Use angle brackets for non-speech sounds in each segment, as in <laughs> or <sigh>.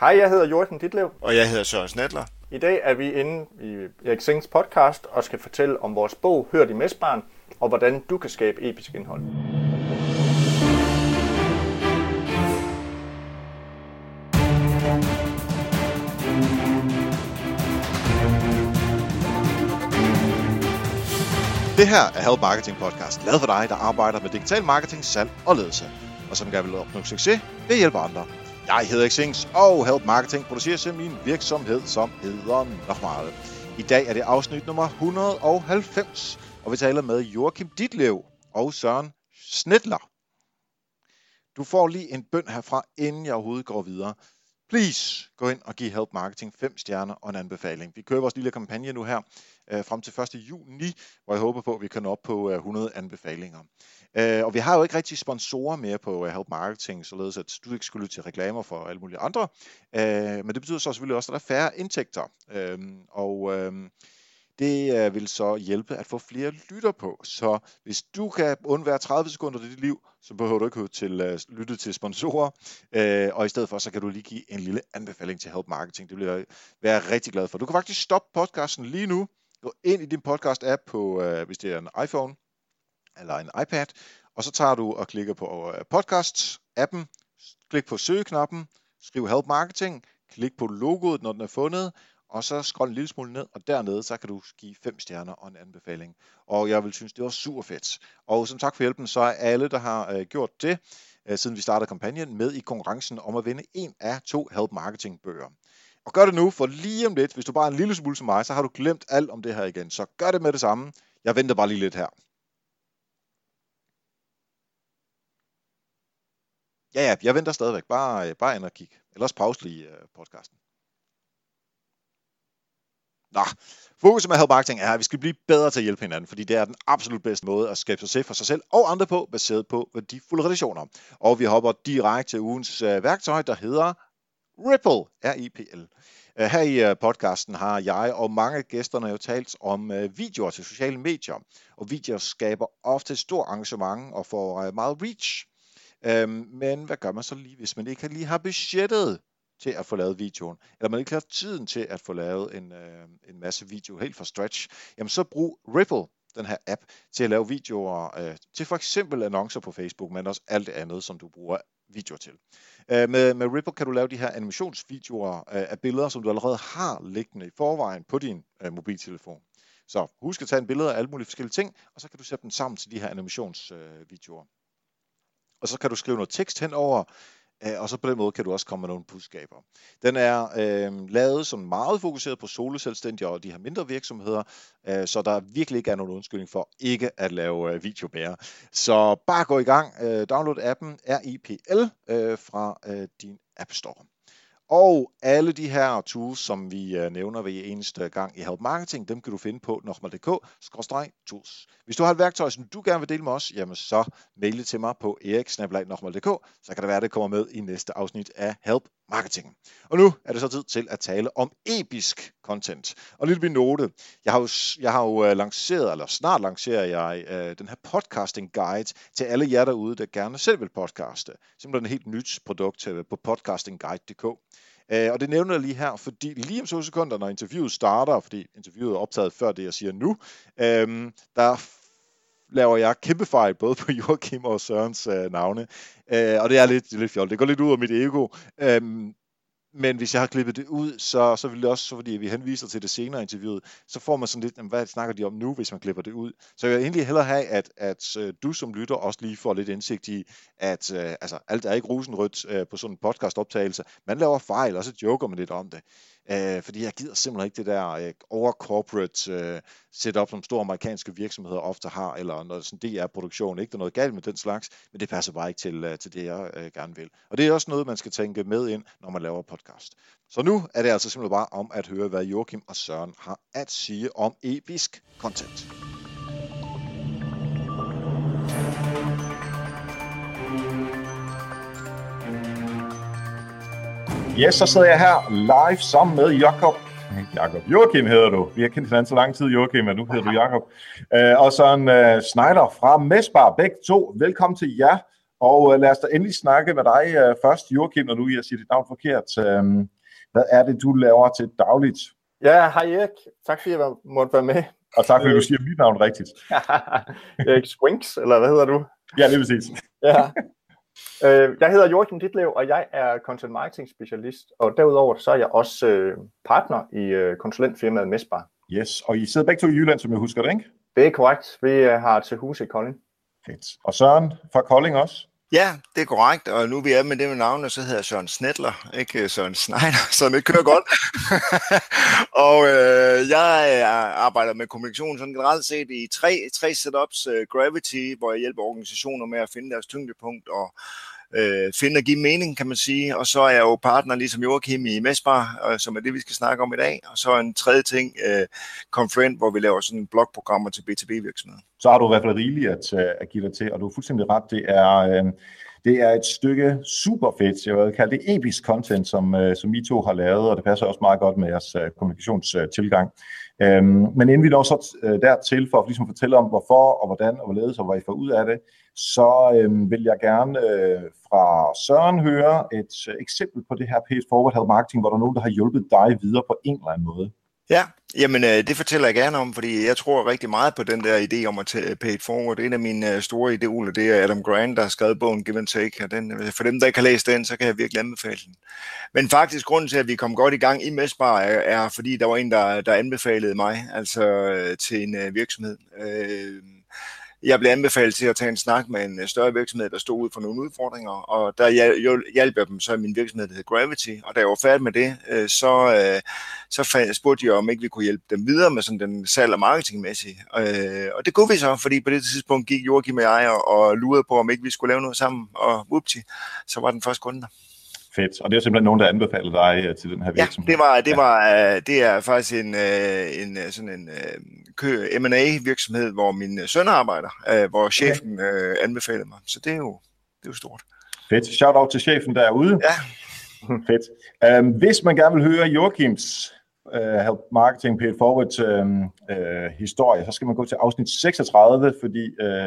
Hej, jeg hedder Jorgen Ditlev. Og jeg hedder Søren Snedler. I dag er vi inde i Erik Sings podcast og skal fortælle om vores bog Hør de Mæsbarn, og hvordan du kan skabe episk indhold. Det her er Help Marketing Podcast, lavet for dig, der arbejder med digital marketing, salg og ledelse, og som gerne vil opnå succes ved at hjælpe andre. Jeg hedder Xings, og Help Marketing producerer til min virksomhed, som hedder nok meget. I dag er det afsnit nummer 190, og vi taler med Joachim Ditlev og Søren Snedler. Du får lige en bøn herfra, inden jeg overhovedet går videre. Please gå ind og giv Help Marketing 5 stjerner og en anbefaling. Vi kører vores lille kampagne nu her øh, frem til 1. juni, hvor jeg håber på, at vi kan nå op på øh, 100 anbefalinger. Øh, og vi har jo ikke rigtig sponsorer mere på uh, Help Marketing, således at du ikke skulle lytte til reklamer for alle mulige andre. Øh, men det betyder så selvfølgelig også, at der er færre indtægter. Øh, og øh, det øh, vil så hjælpe at få flere lytter på. Så hvis du kan undvære 30 sekunder af dit liv, så behøver du ikke til, at lytte til sponsorer. Øh, og i stedet for, så kan du lige give en lille anbefaling til Help Marketing. Det vil jeg være rigtig glad for. Du kan faktisk stoppe podcasten lige nu. Gå ind i din podcast-app på, øh, hvis det er en iPhone, eller en iPad, og så tager du og klikker på øh, podcast-appen, klik på søgeknappen, skriv Help Marketing, klik på logoet, når den er fundet, og så scroll en lille smule ned, og dernede, så kan du give fem stjerner og en anbefaling. Og jeg vil synes, det var super fedt. Og som tak for hjælpen, så er alle, der har øh, gjort det, øh, siden vi startede kampagnen, med i konkurrencen om at vinde en af to Help Marketing bøger. Og gør det nu, for lige om lidt, hvis du bare er en lille smule som mig, så har du glemt alt om det her igen. Så gør det med det samme. Jeg venter bare lige lidt her. Ja, ja, jeg venter stadigvæk. Bare, øh, bare ind og kig. Ellers pause lige øh, podcasten. Nå, fokus med Help Marketing er, at vi skal blive bedre til at hjælpe hinanden, fordi det er den absolut bedste måde at skabe succes for sig selv og andre på, baseret på værdifulde relationer. Og vi hopper direkte til ugens øh, værktøj, der hedder Ripple, R-I-P-L. Øh, her i øh, podcasten har jeg og mange af gæsterne jo talt om øh, videoer til sociale medier, og videoer skaber ofte et stort engagement og får meget reach. Øhm, men hvad gør man så lige, hvis man ikke lige har budgettet til at få lavet videoen, eller man ikke har tiden til at få lavet en, en masse video helt fra stretch, jamen så brug Ripple, den her app, til at lave videoer øh, til for eksempel annoncer på Facebook, men også alt det andet, som du bruger videoer til. Øh, med, med Ripple kan du lave de her animationsvideoer øh, af billeder, som du allerede har liggende i forvejen på din øh, mobiltelefon. Så husk at tage en billede af alle mulige forskellige ting, og så kan du sætte dem sammen til de her animationsvideoer. Øh, og så kan du skrive noget tekst henover, Øh, og så på den måde kan du også komme med nogle budskaber. Den er øh, lavet som meget fokuseret på soloselvstændige og de her mindre virksomheder, øh, så der virkelig ikke er nogen undskyldning for ikke at lave øh, videobærer. Så bare gå i gang. Øh, download appen RIPL øh, fra øh, din App Store. Og alle de her tools, som vi øh, nævner ved eneste gang i Help Marketing, dem kan du finde på nokmal.dk-tools. Hvis du har et værktøj, som du gerne vil dele med os, jamen så mail det til mig på eriksnabelag.nokmal.dk, så kan det være, at det kommer med i næste afsnit af Help Marketing. Og nu er det så tid til at tale om episk content. Og en lille note. Jeg har jo, jeg har jo øh, lanceret, eller snart lancerer jeg øh, den her podcasting guide til alle jer derude, der gerne selv vil podcaste. Simpelthen et helt nyt produkt på podcastingguide.dk. Uh, og det nævner jeg lige her, fordi lige om to sekunder, når interviewet starter, fordi interviewet er optaget før det, jeg siger nu, uh, der laver jeg kæmpe fejl, både på <laughs> Joachim og Sørens øh, navne. Uh, og det er lidt, det er lidt fjollet. Det går lidt ud af mit ego. Uh, men hvis jeg har klippet det ud, så, så vil det også, så fordi vi henviser til det senere interviewet, så får man sådan lidt, hvad snakker de om nu, hvis man klipper det ud. Så jeg vil egentlig hellere have, at, at øh, du som lytter også lige får lidt indsigt i, at øh, altså, alt er ikke rosenrødt øh, på sådan en podcast-optagelse. Man laver fejl, og så joker man lidt om det. Øh, fordi jeg gider simpelthen ikke det der øh, over-corporate øh, setup, som store amerikanske virksomheder ofte har, eller noget sådan DR-produktion. Ikke der er noget galt med den slags, men det passer bare ikke til, øh, til det, jeg øh, gerne vil. Og det er også noget, man skal tænke med ind, når man laver podcast. Så nu er det altså simpelthen bare om at høre, hvad Joachim og Søren har at sige om episk content. Yes, så sidder jeg her live sammen med Jakob. Jakob Joachim hedder du. Vi har kendt hinanden så lang tid, Joachim, men nu hedder du Jakob. Uh, og så en uh, Snyder fra Mesbar, begge to. Velkommen til jer. Og øh, lad os da endelig snakke med dig øh, først, Joachim, når du jeg siger dit navn forkert. Øh, hvad er det, du laver til dagligt? Ja, hej Erik. Tak fordi jeg måtte være med. Og tak fordi du siger mit navn rigtigt. <laughs> Erik Squinks, eller hvad hedder du? Ja, det er præcis. ja. <laughs> Øh, jeg hedder Joachim Ditlev, og jeg er content marketing specialist, og derudover så er jeg også øh, partner i øh, konsulentfirmaet Mesbar. Yes, og I sidder begge to i Jylland, som jeg husker det, ikke? Det er korrekt. Vi har til hus i Kolding. Fedt. Og Søren fra Kolding også? Ja, det er korrekt, og nu vi er med det med navnet, så hedder jeg Søren Snedler, ikke øh, Søren Schneider, <laughs> så det kører godt. <laughs> og øh, jeg øh, arbejder med kommunikation sådan generelt set i tre, tre setups. Uh, Gravity, hvor jeg hjælper organisationer med at finde deres tyngdepunkt og øh, finde og give mening, kan man sige. Og så er jeg jo partner, ligesom Joachim i Mesbar, øh, som er det, vi skal snakke om i dag. Og så en tredje ting, øh, Confluent, hvor vi laver sådan blogprogrammer til B2B-virksomheder. Så har du i hvert fald rigeligt at, øh, at give dig til, og du er fuldstændig ret. Det er, øh, det er et stykke super fedt, jeg vil kalde det episk content, som, øh, som I to har lavet, og det passer også meget godt med jeres øh, kommunikationstilgang. Øhm, men inden vi når så øh, dertil for at ligesom fortælle om, hvorfor og hvordan og hvorledes og hvad I får ud af det, så øh, vil jeg gerne øh, fra Søren høre et øh, eksempel på det her paid forward health marketing, hvor der er nogen, der har hjulpet dig videre på en eller anden måde. Ja, jamen øh, det fortæller jeg gerne om, fordi jeg tror rigtig meget på den der idé om at tage pay it forward. En af mine øh, store idoler, det er Adam Grant, der har skrevet bogen Give and Take, og den, øh, for dem, der ikke har læst den, så kan jeg virkelig anbefale den. Men faktisk grunden til, at vi kom godt i gang i Mesbar, er, er fordi der var en, der, der anbefalede mig, altså øh, til en øh, virksomhed. Øh, jeg blev anbefalet til at tage en snak med en øh, større virksomhed, der stod ud for nogle udfordringer, og der hjalp jeg dem så i min virksomhed, der hed Gravity, og da jeg var færdig med det, øh, så, øh, så spurgte jeg, om ikke vi kunne hjælpe dem videre med sådan den salg- og marketingmæssige. Og det kunne vi så, fordi på det tidspunkt gik Joachim og jeg og lurede på, om ikke vi skulle lave noget sammen, og whoopty, så var den første kunde der. Fedt. Og det er simpelthen nogen, der anbefalede dig øh, til den her virksomhed? Ja, det var, det var, ja. det er faktisk en, øh, en øh, sådan en kø M&A virksomhed, hvor min søn arbejder, hvor chefen okay. anbefalede mig. Så det er jo, det er jo stort. Fedt. Shout out til chefen derude. Ja. <laughs> Fedt. Um, hvis man gerne vil høre Joachims uh, Help Marketing Paid Forward um, uh, historie, så skal man gå til afsnit 36, fordi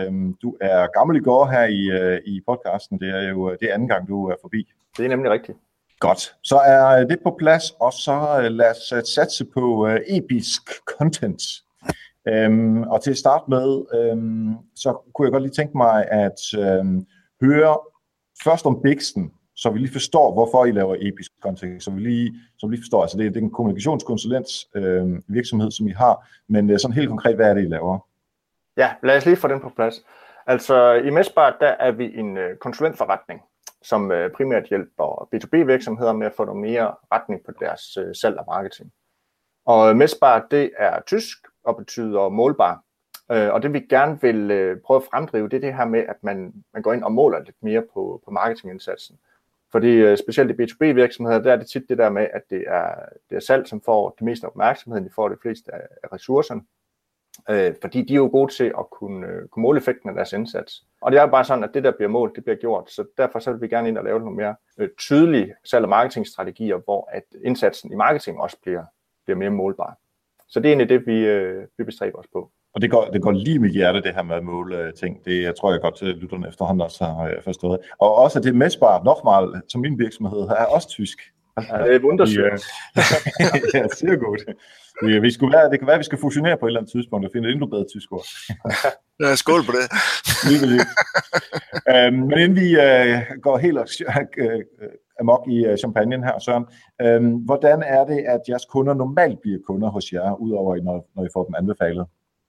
um, du er gammel i går her i, uh, i podcasten. Det er jo det er anden gang, du er forbi. Det er nemlig rigtigt. Godt. Så er det på plads, og så øh, lad os øh, satse på uh, episk content. Um, og til at starte med, um, så kunne jeg godt lige tænke mig at um, høre først om Bixen, så vi lige forstår, hvorfor I laver episk kontekst, så vi lige, så vi lige forstår, altså det, er, det er en kommunikationskonsulents øh, virksomhed, som I har, men øh, sådan helt konkret, hvad er det, I laver? Ja, lad os lige få den på plads. Altså i Mesbar, der er vi en øh, konsulentforretning, som øh, primært hjælper B2B-virksomheder med at få noget mere retning på deres øh, salg og marketing. Og Mesbar, det er tysk og betyder målbar. Øh, og det vi gerne vil øh, prøve at fremdrive, det er det her med, at man, man går ind og måler lidt mere på, på marketingindsatsen. Fordi øh, specielt i B2B-virksomheder, der er det tit det der med, at det er, det er salg, som får det meste opmærksomhed, de får det fleste af ressourcerne øh, fordi de er jo gode til at kunne, øh, kunne måle effekten af deres indsats. Og det er jo bare sådan, at det der bliver målt, det bliver gjort, så derfor så vil vi gerne ind og lave nogle mere øh, tydelige salg- og marketingstrategier, hvor at indsatsen i marketing også bliver, bliver mere målbar. Så det er egentlig det, vi, øh, vi bestræber os på. Og det går, det går lige med hjerte, det her med at måle ting. Det jeg tror jeg godt, at lytterne efterhånden også har øh, forstået. Og også det messbare, nokmal, som min virksomhed er også tysk. Ja, det er wunderschön. <laughs> ja, sehr godt. Vi, vi skulle være, det kan være, at vi skal fusionere på et eller andet tidspunkt og finde et endnu bedre tysk ord. ja, skål på det. lige, lige. øhm, men inden vi uh, går helt uh, amok i uh, champagne her, Søren, øhm, hvordan er det, at jeres kunder normalt bliver kunder hos jer, udover når, når I får dem anbefalet?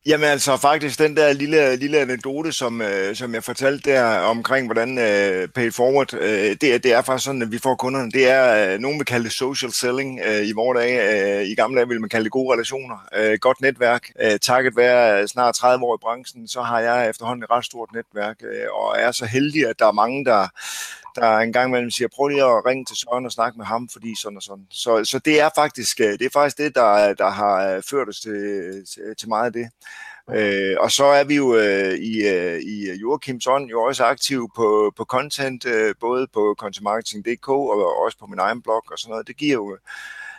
Jamen altså faktisk den der lille, lille anekdote, som, øh, som jeg fortalte der omkring, hvordan øh, pay forward, øh, det, er, det er faktisk sådan, at vi får kunderne. Det er, øh, nogen vil kalde det social selling øh, i vores dage. Øh, I gamle dage ville man kalde det gode relationer. Øh, godt netværk. Øh, takket være øh, snart 30 år i branchen, så har jeg efterhånden et ret stort netværk, øh, og er så heldig, at der er mange, der, der en gang imellem siger, prøv lige at ringe til Søren og snakke med ham, fordi sådan og sådan. Så, så det er faktisk øh, det, er faktisk det der, der har øh, ført os til, til, til meget af det. Øh, og så er vi jo øh, i, øh, i Joachims ånd jo også aktive på, på content, øh, både på contentmarketing.dk og også på min egen blog og sådan noget. Det giver jo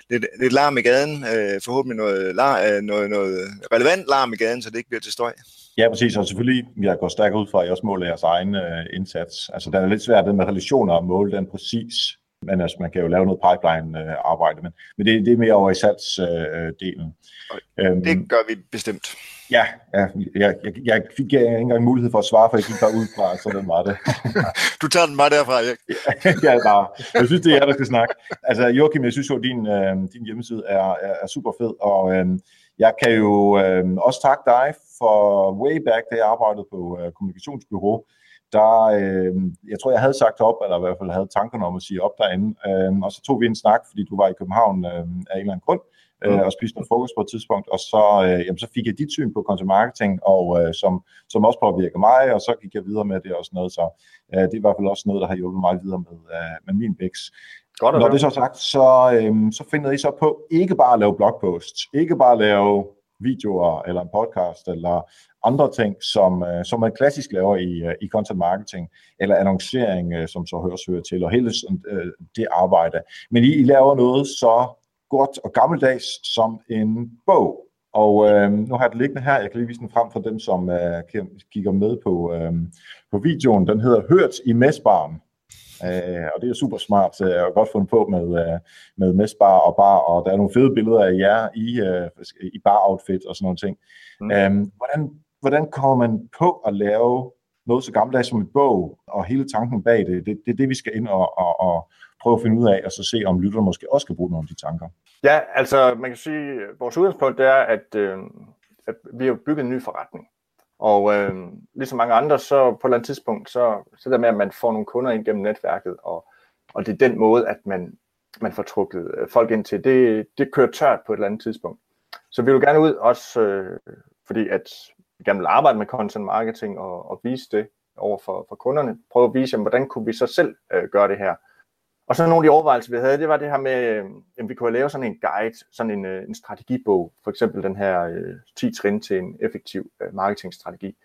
lidt, lidt larm i gaden, øh, forhåbentlig noget, lar, øh, noget, noget relevant larm i gaden, så det ikke bliver til støj. Ja, præcis, og selvfølgelig, jeg går stærkt ud fra, at I også måler jeres egen øh, indsats. Altså, det er lidt svært det med relationer at måle den præcis, men altså, man kan jo lave noget pipeline-arbejde, øh, men, men det, det er mere over i salgsdelen. Øh, øhm, det gør vi bestemt. Ja, ja jeg, jeg, jeg fik ikke engang mulighed for at svare, for jeg gik bare ud fra, så den var det. <laughs> du tager den bare derfra, Erik. ja, <laughs> bare. Jeg synes, det er jer, der skal snakke. Altså, Joachim, jeg synes jo, at din, øh, din hjemmeside er, er, er super fed, og øh, jeg kan jo øh, også takke dig for way back, da jeg arbejdede på øh, kommunikationsbyrå. Der, øh, jeg tror, jeg havde sagt op, eller i hvert fald havde tankerne om at sige op derinde. Øh, og så tog vi en snak, fordi du var i København øh, af en eller anden grund, øh, og spiste noget frokost på et tidspunkt, og så, øh, jamen, så fik jeg dit syn på content marketing, og øh, som, som også påvirker mig, og så gik jeg videre med det og sådan noget, så øh, det er i hvert fald også noget, der har hjulpet mig videre med, øh, med min vækst. Godt Når det er så sagt, så, øhm, så finder I så på ikke bare at lave blogposts, ikke bare at lave videoer eller en podcast eller andre ting, som, øh, som man klassisk laver i, øh, i content marketing eller annoncering, øh, som så høres hører til, og hele sådan, øh, det arbejde. Men I, I laver noget så godt og gammeldags som en bog. Og øh, nu har jeg det liggende her, jeg kan lige vise den frem for dem, som øh, kigger med på, øh, på videoen. Den hedder Hørt i Mæsbaren Øh, og det er super smart øh, og godt fundet på med, øh, med mestbar og bar, og der er nogle fede billeder af jer i, øh, i bar-outfit og sådan nogle ting. Mm. Øh, hvordan, hvordan kommer man på at lave noget så gammeldags som en bog, og hele tanken bag det, det, det er det, vi skal ind og, og, og prøve at finde ud af, og så se, om lytterne måske også kan bruge nogle af de tanker. Ja, altså man kan sige, at vores udgangspunkt er, at, øh, at vi har bygget en ny forretning. Og øh, ligesom mange andre, så på et eller andet tidspunkt, så, så der med, at man får nogle kunder ind gennem netværket, og, og det er den måde, at man, man får trukket øh, folk ind til, det, det kører tørt på et eller andet tidspunkt. Så vi vil gerne ud også, øh, fordi at gerne vil arbejde med content marketing og, og vise det over for, for kunderne. Prøve at vise, jamen, hvordan kunne vi så selv øh, gøre det her. Og så nogle af de overvejelser, vi havde, det var det her med, øh, at vi kunne lave sådan en guide, sådan en, øh, en strategibog, for eksempel den her øh, 10 trin til en effektiv øh, marketingstrategi.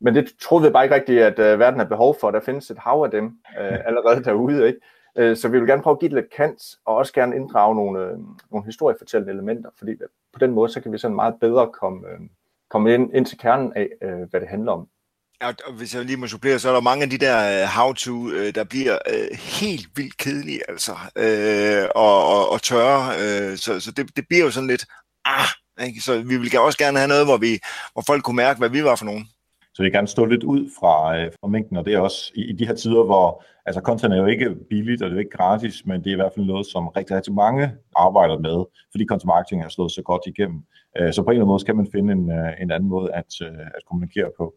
Men det troede vi bare ikke rigtigt, at øh, verden har behov for. Der findes et hav af dem øh, <laughs> allerede derude. Ikke? Øh, så vi vil gerne prøve at give det lidt kant, og også gerne inddrage nogle, øh, nogle historiefortællende elementer, fordi på den måde, så kan vi sådan meget bedre komme, øh, komme ind, ind til kernen af, øh, hvad det handler om. Ja, og hvis jeg lige må supplere, så er der mange af de der øh, how-to, øh, der bliver øh, helt vildt kedelige, altså, øh, og, og, og tørre, øh, så, så det, det bliver jo sådan lidt, ah, ikke? så vi vil også gerne have noget, hvor, vi, hvor folk kunne mærke, hvad vi var for nogen. Så vi kan gerne stå lidt ud fra, øh, fra mængden, og det er også i, i de her tider, hvor altså content er jo ikke billigt, og det er jo ikke gratis, men det er i hvert fald noget, som rigtig, rigtig mange arbejder med, fordi content marketing har slået så godt igennem. Øh, så på en eller anden måde kan man finde en, øh, en anden måde at, at kommunikere på.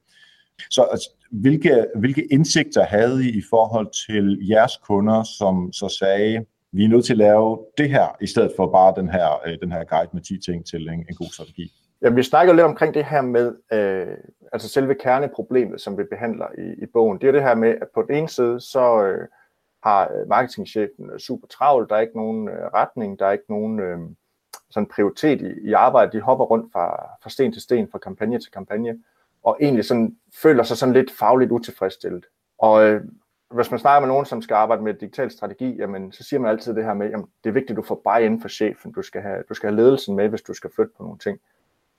Så altså, hvilke, hvilke indsigter havde I i forhold til jeres kunder, som så sagde, vi er nødt til at lave det her, i stedet for bare den her, øh, den her guide med 10 ting til en, en god strategi? Ja, vi snakker lidt omkring det her med, øh, altså selve kerneproblemet, som vi behandler i, i bogen. Det er det her med, at på den ene side, så øh, har marketingchefen super travlt, der er ikke nogen øh, retning, der er ikke nogen øh, sådan prioritet i, i arbejdet, de hopper rundt fra, fra sten til sten, fra kampagne til kampagne og egentlig sådan, føler sig sådan lidt fagligt utilfredsstillet. Og øh, hvis man snakker med nogen, som skal arbejde med digital strategi, jamen, så siger man altid det her med, at det er vigtigt, at du får bare inden for chefen. Du skal, have, du skal have ledelsen med, hvis du skal flytte på nogle ting.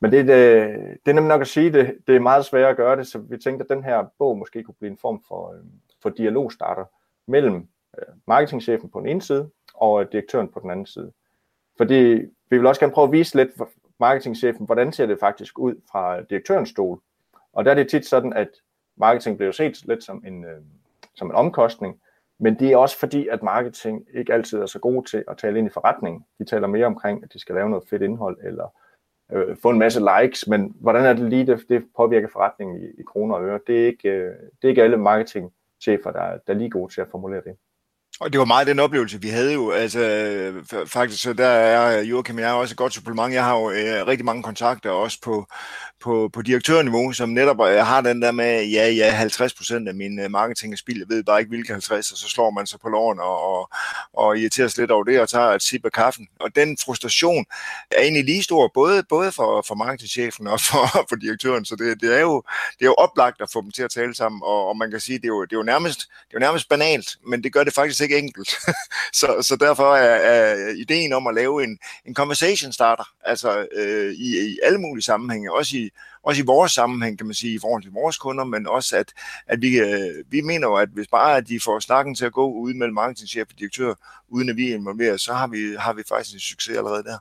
Men det, det, det er nemt nok at sige, det, det er meget svært at gøre det, så vi tænkte, at den her bog måske kunne blive en form for, øh, for dialogstarter mellem øh, marketingchefen på den ene side og øh, direktøren på den anden side. Fordi vi vil også gerne prøve at vise lidt for marketingchefen, hvordan ser det faktisk ud fra øh, direktørens stol, og der er det tit sådan, at marketing bliver set lidt som en, øh, som en omkostning, men det er også fordi, at marketing ikke altid er så god til at tale ind i forretningen. De taler mere omkring, at de skal lave noget fedt indhold, eller øh, få en masse likes, men hvordan er det lige, det, det påvirker forretningen i, i kroner og øre? Det er ikke, øh, det er ikke alle marketingchefer, der, der er lige gode til at formulere det. Og det var meget den oplevelse, vi havde jo. Altså, faktisk, så der er Joachim, jeg også et godt supplement. Jeg har jo øh, rigtig mange kontakter også på, på, på direktørniveau, som netop øh, har den der med, ja, ja, 50 procent af min øh, marketing er spild, jeg ved bare ikke hvilke 50, og så slår man sig på låren og, og, og irriterer sig lidt over det, og tager et sip af kaffen. Og den frustration er egentlig lige stor, både, både for, for marketingchefen og for, <laughs> for direktøren, så det, det, er jo, det er jo oplagt at få dem til at tale sammen, og, og man kan sige, det er, jo, det, er jo nærmest, det er jo nærmest banalt, men det gør det faktisk ikke enkelt. <laughs> så, så derfor er, er ideen om at lave en, en conversation starter, altså øh, i, i alle mulige sammenhænge, også i, også i vores sammenhæng, kan man sige, i forhold til vores kunder, men også, at, at vi, øh, vi mener jo, at hvis bare at de får snakken til at gå ud mellem marketingchef og direktør, uden at vi er involveret, så har vi, har vi faktisk en succes allerede der.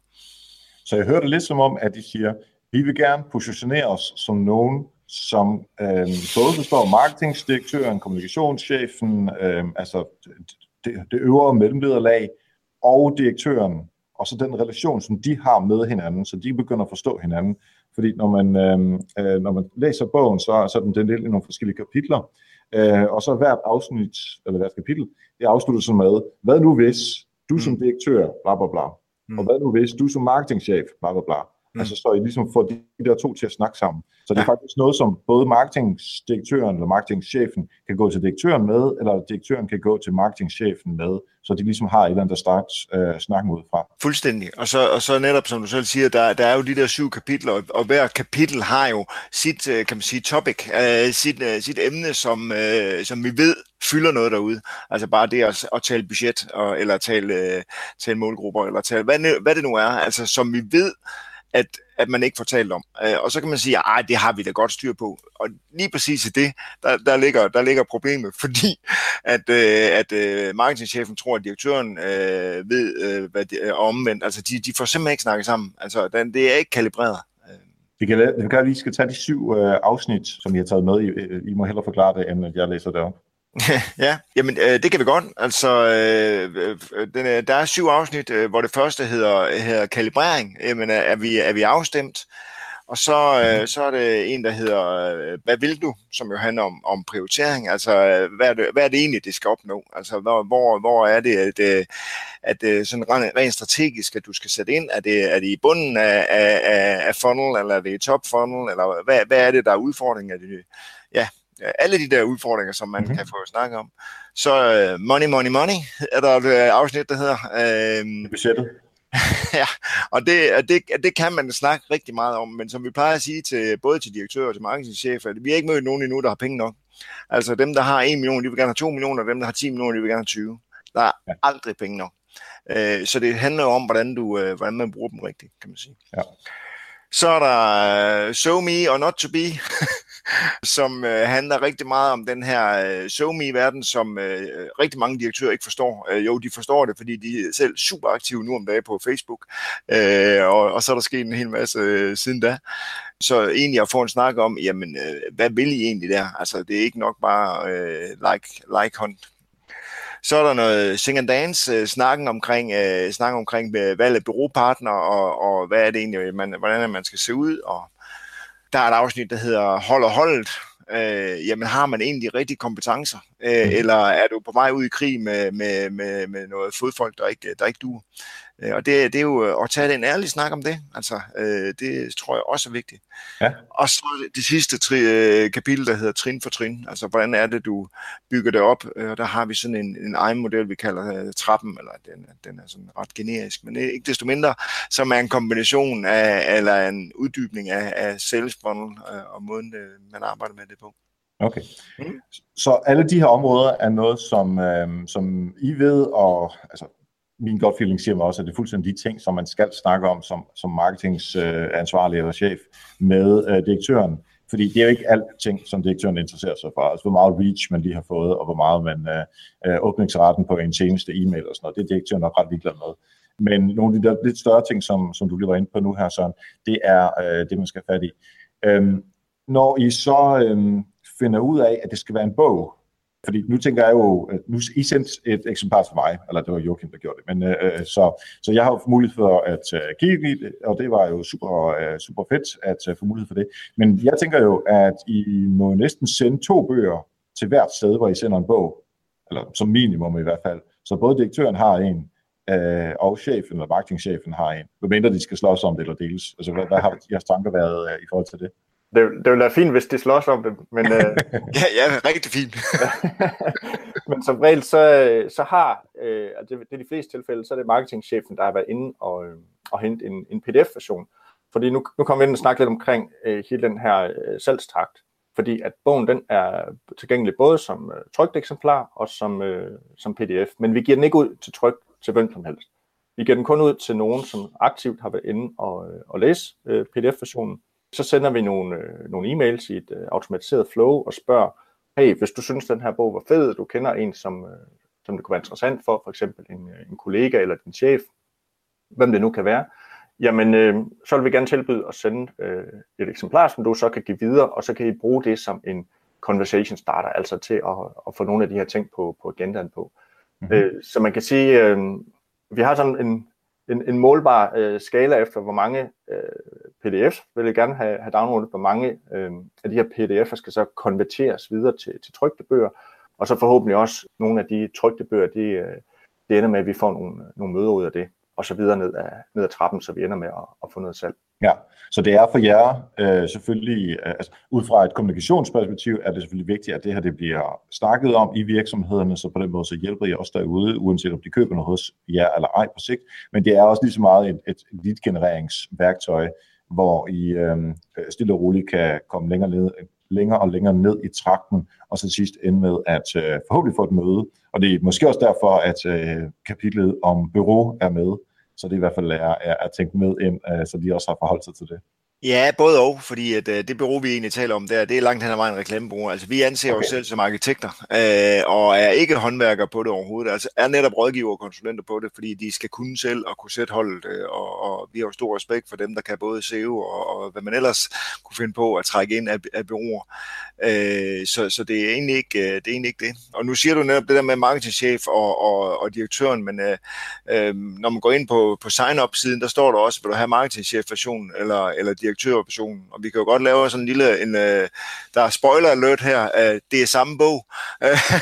Så jeg hører det lidt som om, at de siger, vi vil gerne positionere os som nogen, som øh, både forstår marketingdirektøren, kommunikationschefen, øh, altså det, det øvre mellemlederlag, og direktøren, og så den relation, som de har med hinanden, så de begynder at forstå hinanden. Fordi når man, øh, øh når man læser bogen, så, så er den delt i nogle forskellige kapitler, øh, og så hvert afsnit, eller hvert kapitel, det afslutter sig med, hvad nu hvis du som mm. direktør, bla bla bla, mm. og hvad nu hvis du som marketingchef, bla bla bla. Mm. Altså så I ligesom får de der to til at snakke sammen. Så det er ja. faktisk noget, som både marketingdirektøren eller marketingchefen kan gå til direktøren med, eller direktøren kan gå til marketingchefen med, så de ligesom har et eller andet start øh, snakken ud fra. Fuldstændig. Og så, og så netop, som du selv siger, der, der er jo de der syv kapitler, og, og hver kapitel har jo sit, øh, kan man sige, topic, øh, sit, øh, sit emne, som, øh, som vi ved fylder noget derude. Altså bare det at, at tale budget, og, eller tale, øh, tale målgrupper, eller tale, hvad, hvad det nu er, altså som vi ved, at, at man ikke får talt om. Øh, og så kan man sige, at det har vi da godt styr på. Og lige præcis i det, der, der, ligger, der ligger problemet, <laughs> fordi at, øh, at øh, marketingchefen tror, at direktøren øh, ved, øh, hvad det øh, er omvendt. Altså, de, de får simpelthen ikke snakket sammen. Altså, den, det er ikke kalibreret. Øh. Vi kan, vi kan lige skal tage de syv øh, afsnit, som I har taget med. I, I må hellere forklare det, end at jeg læser det op. <laughs> ja, jamen øh, det kan vi godt. Altså, øh, øh den, øh, der er syv afsnit, øh, hvor det første hedder, hedder kalibrering. Jamen, er, er, vi, er vi afstemt? Og så, øh, mhm. så er det en, der hedder, øh, hvad vil du? Som jo handler om, om prioritering. Altså, hvad er, det, hvad er det egentlig, det skal opnå? Altså, hvor, hvor, hvor er det, at, at, at sådan rent, rent strategisk, at du skal sætte ind? Er det, er det i bunden af, af, af funnel, eller er det i top funnel? Eller hvad, hvad er det, der er udfordringen? Er det, ja, alle de der udfordringer, som man mm-hmm. kan få snakket om. Så uh, Money, Money, Money er der et uh, afsnit, der hedder. Uh, Budgettet. <laughs> ja, og det, det, det kan man snakke rigtig meget om, men som vi plejer at sige til både til direktører og til marketingchefer, vi har ikke mødt nogen endnu, der har penge nok. Altså dem, der har 1 million, de vil gerne have 2 millioner, og dem, der har 10 millioner, de vil gerne have 20. Der er ja. aldrig penge nok. Uh, så det handler om, hvordan, du, uh, hvordan man bruger dem rigtigt, kan man sige. Ja. Så er der øh, Show So Me or Not To Be. <laughs> som øh, handler rigtig meget om den her øh, SoMe-verden, som øh, øh, rigtig mange direktører ikke forstår. Øh, jo, de forstår det, fordi de er selv super aktive nu om dagen på Facebook, øh, og, og så er der sket en hel masse øh, siden da. Så egentlig at få en snak om, jamen, øh, hvad vil I egentlig der? Altså, det er ikke nok bare øh, like, like hunt så er der noget sing and dance, øh, snakken omkring, øh, snakken omkring øh, valg af byråpartner, og, og hvad er det egentlig, man, hvordan man skal se ud, og der er et afsnit, der hedder Hold og holdet. Øh, jamen har man egentlig rigtige kompetencer? Øh, mm. Eller er du på vej ud i krig med, med, med, med noget fodfolk, der ikke, der ikke duer? Øh, og det, det er jo øh, at tage en ærlig snak om det. Altså, øh, det tror jeg også er vigtigt. Ja. Og så det sidste tri, øh, kapitel, der hedder trin for trin. Altså, hvordan er det, du bygger det op? Øh, og der har vi sådan en, en egen model, vi kalder trappen, eller den, den er sådan ret generisk. Men ikke desto mindre, som er en kombination af, eller en uddybning af, af sales og måden, man arbejder med det på. Okay. Mm. Så alle de her områder er noget, som, øh, som I ved, og altså, min godt feeling siger mig også, at det er fuldstændig de ting, som man skal snakke om som, som marketingansvarlig øh, eller chef med øh, direktøren. Fordi det er jo ikke alt ting, som direktøren interesserer sig for. Altså hvor meget reach man lige har fået, og hvor meget man øh, øh åbningsretten på en seneste e-mail og sådan noget. Det er direktøren nok ret ligeglad med. Men nogle af de der lidt større ting, som, som du lige var inde på nu her, Søren, det er øh, det, man skal have fat i. Øhm, når I så øhm, finder ud af, at det skal være en bog, fordi nu tænker jeg jo, nu I sendte et eksemplar til mig, eller det var Joachim, der gjorde det, men øh, øh så, så jeg har jo mulighed for at øh, kigge i det, og det var jo super, øh, super fedt at øh, få mulighed for det. Men jeg tænker jo, at I må næsten sende to bøger til hvert sted, hvor I sender en bog, eller som minimum i hvert fald. Så både direktøren har en, øh, og chefen eller marketingchefen har en, medmindre de skal slås om det eller deles. Altså, hvad, hvad har jeres tanker været øh, i forhold til det? Det, det ville være fint, hvis de slås om det, men... øh, <laughs> Ja, ja, rigtig fint. <laughs> men som regel, så, så har, øh, altså det, det er de fleste tilfælde, så er det marketingchefen, der har været inde og, øh, og hente en, en pdf-version. Fordi nu, nu kommer vi ind og snakke lidt omkring øh, hele den her øh, salgstakt. Fordi at bogen den er tilgængelig både som øh, trygt eksemplar og som, øh, som pdf. Men vi giver den ikke ud til tryk til hvem som helst. Vi giver den kun ud til nogen, som aktivt har været inde og, øh, og læse øh, pdf-versionen. Så sender vi nogle, øh, nogle e-mails i et øh, automatiseret flow og spørger, hey, hvis du synes, den her bog var fed, du kender en, som, øh, som det kunne være interessant for, for eksempel en, øh, en kollega eller din chef, hvem det nu kan være, jamen øh, så vil vi gerne tilbyde at sende øh, et eksemplar, som du så kan give videre, og så kan I bruge det som en conversation starter, altså til at, at få nogle af de her ting på, på agendaen på. Mm-hmm. Øh, så man kan sige, øh, vi har sådan en, en, en målbar øh, skala efter, hvor mange øh, pdf's vil jeg gerne have, have downloadet, hvor mange øh, af de her pdf'er skal så konverteres videre til, til trygte bøger, og så forhåbentlig også nogle af de trygte bøger, de, øh, det ender med, at vi får nogle, nogle møder ud af det og så videre ned ad, ned ad trappen, så vi ender med at, at få noget salg. Ja, så det er for jer øh, selvfølgelig, øh, altså, ud fra et kommunikationsperspektiv, er det selvfølgelig vigtigt, at det her det bliver snakket om i virksomhederne, så på den måde så hjælper I også derude, uanset om de køber noget hos jer eller ej på sigt. Men det er også lige så meget et, et lead-genereringsværktøj, hvor I øh, stille og roligt kan komme længere ned, længere og længere ned i trakten, og så sidst ende med at øh, forhåbentlig få et møde. Og det er måske også derfor, at øh, kapitlet om bureau er med, så det i hvert fald er, er, er tænkt med ind, øh, så de også har forholdt sig til det. Ja, både og, fordi at, øh, det bureau, vi egentlig taler om der, det er langt hen ad vejen reklamebureau. Altså, vi anser okay. os selv som arkitekter, øh, og er ikke håndværkere på det overhovedet. Altså, er netop rådgiver og konsulenter på det, fordi de skal kunne selv og kunne sætte holdet, øh, og, og vi har jo stor respekt for dem, der kan både SEO og, og hvad man ellers kunne finde på at trække ind af, af bureauer. Øh, så, så det er, egentlig ikke, øh, det er egentlig ikke det. Og nu siger du netop det der med marketingchef og, og, og direktøren, men øh, øh, når man går ind på, på sign-up-siden, der står der også, vil du have marketingchef-version eller, eller direktørversion. Og vi kan jo godt lave sådan en lille, en, øh, der er spoiler alert her, øh, det er samme bog.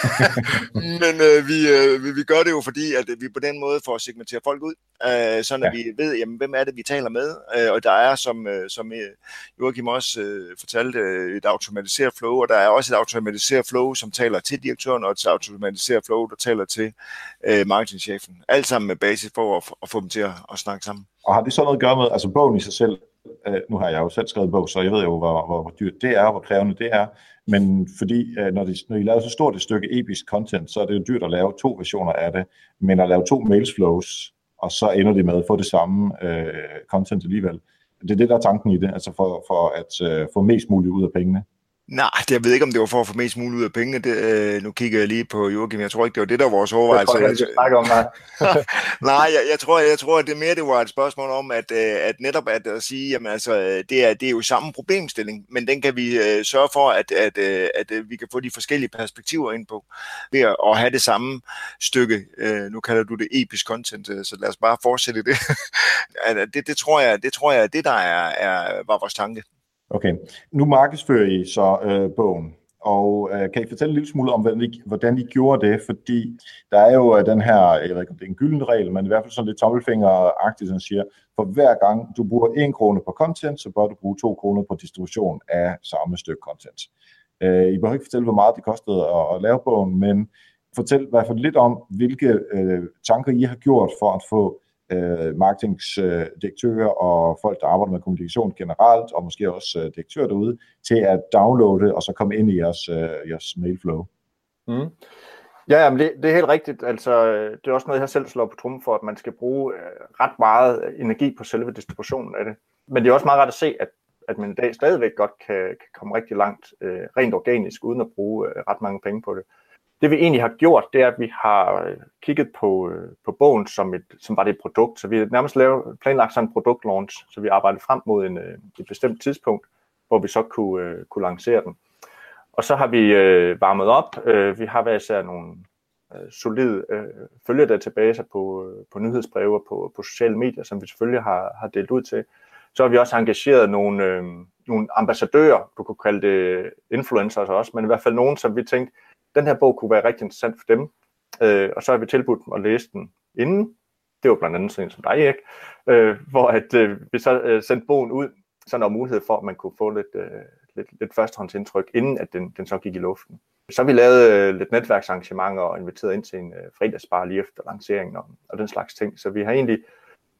<laughs> men øh, vi, øh, vi, vi gør det jo, fordi at vi på den måde får segmentere folk ud, øh, sådan at ja. vi ved, jamen, hvem er det, vi taler med. Øh, og der er, som, øh, som øh, Joachim også øh, fortalte, øh, et automatiseret flow, og der er også et automatiseret flow, som taler til direktøren, og et automatiseret flow, der taler til øh, marketingchefen. Alt sammen med basis for at, at få dem til at, at snakke sammen. Og har det så noget at gøre med, altså bogen i sig selv, øh, nu har jeg jo selv skrevet bog, så jeg ved jo, hvor, hvor, hvor dyrt det er, hvor krævende det er, men fordi øh, når, de, når I laver så stort et stykke episk content, så er det jo dyrt at lave to versioner af det, men at lave to mails flows, og så ender det med at få det samme øh, content alligevel. Det er det, der er tanken i det, altså for, for at øh, få mest muligt ud af pengene. Nej, det, jeg ved ikke, om det var for at få mest muligt ud af pengene. Det, øh, nu kigger jeg lige på Joachim. Jeg tror ikke, det var det, der var vores overvejelse. Jeg tror, jeg om det. <laughs> Nej, jeg, jeg, tror, jeg tror, at det mere det var et spørgsmål om, at, øh, at netop at, at sige, jamen altså, det er, det er jo samme problemstilling, men den kan vi øh, sørge for, at, at, øh, at, at vi kan få de forskellige perspektiver ind på, ved at, at have det samme stykke. Øh, nu kalder du det episk content, øh, så lad os bare fortsætte det. <laughs> det, det, tror jeg, det tror jeg, det der er, er, var vores tanke. Okay, nu markedsfører I så øh, bogen, og øh, kan I fortælle en lille smule om, hvordan I, hvordan I gjorde det? Fordi der er jo øh, den her, jeg ved ikke om det er en gylden regel, men i hvert fald sådan lidt tommelfingeragtigt, som siger, for hver gang du bruger en krone på content, så bør du bruge to kroner på distribution af samme stykke content. Øh, I behøver ikke fortælle, hvor meget det kostede at, at lave bogen, men fortæl i hvert fald lidt om, hvilke øh, tanker I har gjort for at få øh, marketingsdirektører og folk, der arbejder med kommunikation generelt, og måske også øh, direktører derude, til at downloade og så komme ind i jeres, øh, jeres mailflow. Mm. Ja, jamen det, det er helt rigtigt. Altså, det er også noget, jeg selv slår på trummen for, at man skal bruge øh, ret meget øh, energi på selve distributionen af det. Men det er også meget rart at se, at, at man i dag stadigvæk godt kan, kan komme rigtig langt øh, rent organisk, uden at bruge øh, ret mange penge på det. Det vi egentlig har gjort, det er, at vi har øh, kigget på, øh, på bogen som, et, som var det et produkt. Så vi har nærmest lavet, planlagt sådan en produktlaunch, så vi arbejder frem mod en, øh, et bestemt tidspunkt, hvor vi så kunne, kunne lancere den. Og så har vi øh, varmet op. Øh, vi har været især nogle øh, solide øh, følgedatabaser på, på nyhedsbreve og på, på sociale medier, som vi selvfølgelig har, har delt ud til. Så har vi også engageret nogle, øh, nogle ambassadører, du kunne kalde det influencers også, men i hvert fald nogen, som vi tænkte, den her bog kunne være rigtig interessant for dem. Øh, og så har vi tilbudt dem at læse den inden. Det var blandt andet sådan en som dig, ikke? Øh, hvor at, øh, vi så øh, sendte bogen ud så der var mulighed for, at man kunne få lidt, øh, lidt, lidt førstehåndsindtryk, inden at den, den så gik i luften. Så vi lavet øh, lidt netværksarrangementer og inviteret ind til en øh, fredagsbar lige efter lanceringen og, og den slags ting. Så vi har egentlig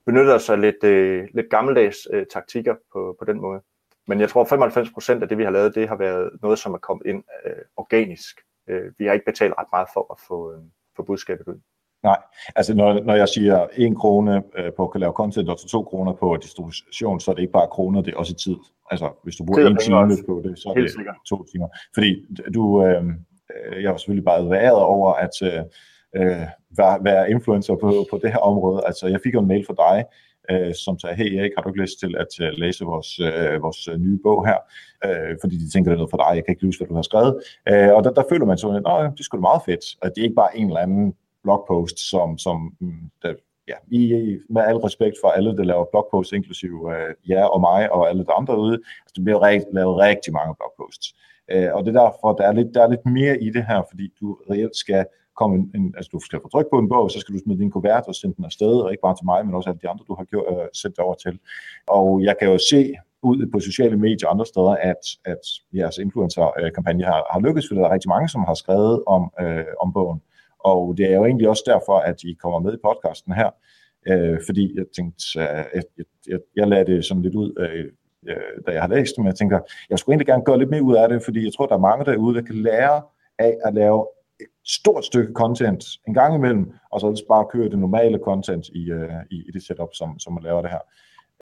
benyttet os af lidt, øh, lidt gammeldags øh, taktikker på, på den måde. Men jeg tror, 95 procent af det, vi har lavet, det har været noget, som er kommet ind øh, organisk. Øh, vi har ikke betalt ret meget for at få, øh, få budskabet ud. Nej, altså når, når jeg siger 1 krone øh, på at lave content og 2 kroner på distribution, så er det ikke bare kroner, det er også tid. Altså hvis du bruger en time også. på det, så er det sikkert. to timer. Fordi du, øh, jeg var selvfølgelig bare været over at øh, øh være, være influencer på, på det her område. Altså jeg fik en mail fra dig, øh, som sagde, hey Erik, har du ikke lyst til at øh, læse vores, øh, vores øh, nye bog her? Øh, fordi de tænker, det er noget for dig, jeg kan ikke huske, hvad du har skrevet. Øh, og der, der føler man sådan, at det skulle meget fedt, at det er ikke bare en eller anden blogpost, som, som mm, der, ja, i, med al respekt for alle, der laver blogposts, inklusive øh, jer og mig og alle de andre ude, altså, der bliver rigt, lavet rigtig mange blogposts. Øh, og det er derfor, der er, lidt, der er lidt mere i det her, fordi du reelt skal kom en, en, altså du skal få tryk på en bog, så skal du smide din kuvert og sende den afsted, og ikke bare til mig, men også alle de andre, du har gjort, øh, sendt over til. Og jeg kan jo se ud på sociale medier og andre steder, at, at jeres influencer-kampagne har, har lykkes, for der er rigtig mange, som har skrevet om, øh, om bogen. Og det er jo egentlig også derfor, at I kommer med i podcasten her, øh, fordi jeg tænkte, øh, jeg, jeg, jeg lader det sådan lidt ud, øh, øh, da jeg har læst det, men jeg tænker, jeg skulle egentlig gerne gøre lidt mere ud af det, fordi jeg tror, der er mange derude, der kan lære af at lave stort stykke content en gang imellem, og så bare køre det normale content i, øh, i, i det setup, som, som man laver det her.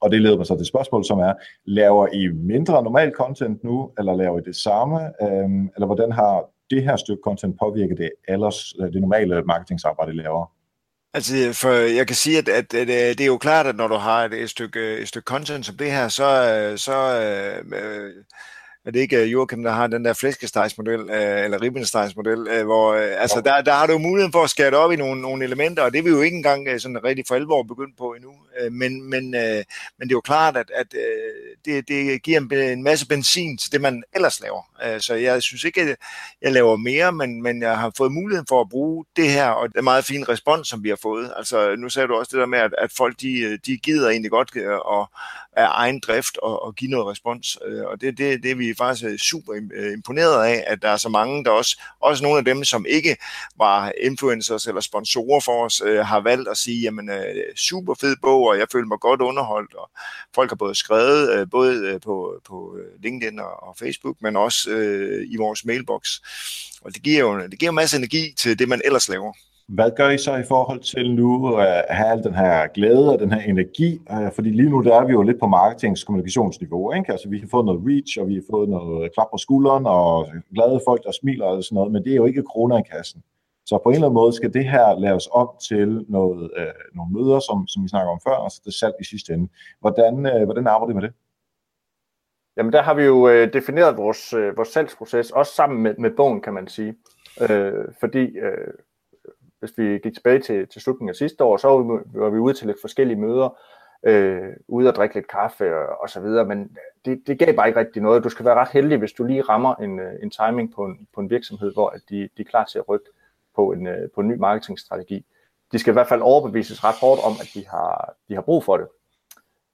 Og det leder mig så til spørgsmål, som er, laver I mindre normal content nu, eller laver I det samme, øhm, eller hvordan har det her stykke content påvirket det ellers øh, det normale marketingsarbejde, I laver? Altså, øh, for jeg kan sige, at, at, at, at det er jo klart, at når du har et, et, stykke, et stykke content som det her, så, så øh, er det ikke øh, Joachim, der har den der flæskestegsmodel, øh, eller ribbenstegsmodel, øh, hvor altså, der, der har du muligheden for at skære det op i nogle, nogle elementer, og det er vi jo ikke engang sådan rigtig for alvor begyndt på endnu. Øh, men, men, øh, men det er jo klart, at, at øh, det, det giver en, en masse benzin til det, man ellers laver. Så jeg synes ikke, at jeg laver mere, men, men jeg har fået muligheden for at bruge det her, og det er meget fin respons, som vi har fået. Altså, nu sagde du også det der med, at, at folk de, de gider egentlig godt og, af egen drift og, og give noget respons. Og det, det, det er vi faktisk super imponeret af, at der er så mange, der også, også nogle af dem, som ikke var influencers eller sponsorer for os, øh, har valgt at sige, jamen super fed bog, og jeg føler mig godt underholdt, og folk har både skrevet, øh, både øh, på, på øh, LinkedIn og, og Facebook, men også øh, i vores mailbox. Og det giver jo det giver en masse energi til det, man ellers laver. Hvad gør I så i forhold til nu at have al den her glæde og den her energi? Fordi lige nu der er vi jo lidt på marketings kommunikationsniveau. Ikke? Altså, vi har fået noget reach, og vi har fået noget klap på skulderen, og glade folk, der smiler og sådan noget, men det er jo ikke kroner i kassen. Så på en eller anden måde skal det her laves om til noget, øh, nogle møder, som, som vi snakker om før, og så det salg i sidste ende. Hvordan, øh, hvordan arbejder I med det? Jamen der har vi jo øh, defineret vores, øh, vores salgsproces, også sammen med, med bogen, kan man sige. Øh, fordi øh, hvis vi gik tilbage til, til slutningen af sidste år, så var vi ude til lidt forskellige møder, øh, ude at drikke lidt kaffe og, og så videre, men det, det gav bare ikke rigtig noget. Du skal være ret heldig, hvis du lige rammer en, øh, en timing på en, på en virksomhed, hvor at de, de er klar til at rykke på en, øh, på en ny marketingstrategi. De skal i hvert fald overbevises ret hårdt om, at de har, de har brug for det.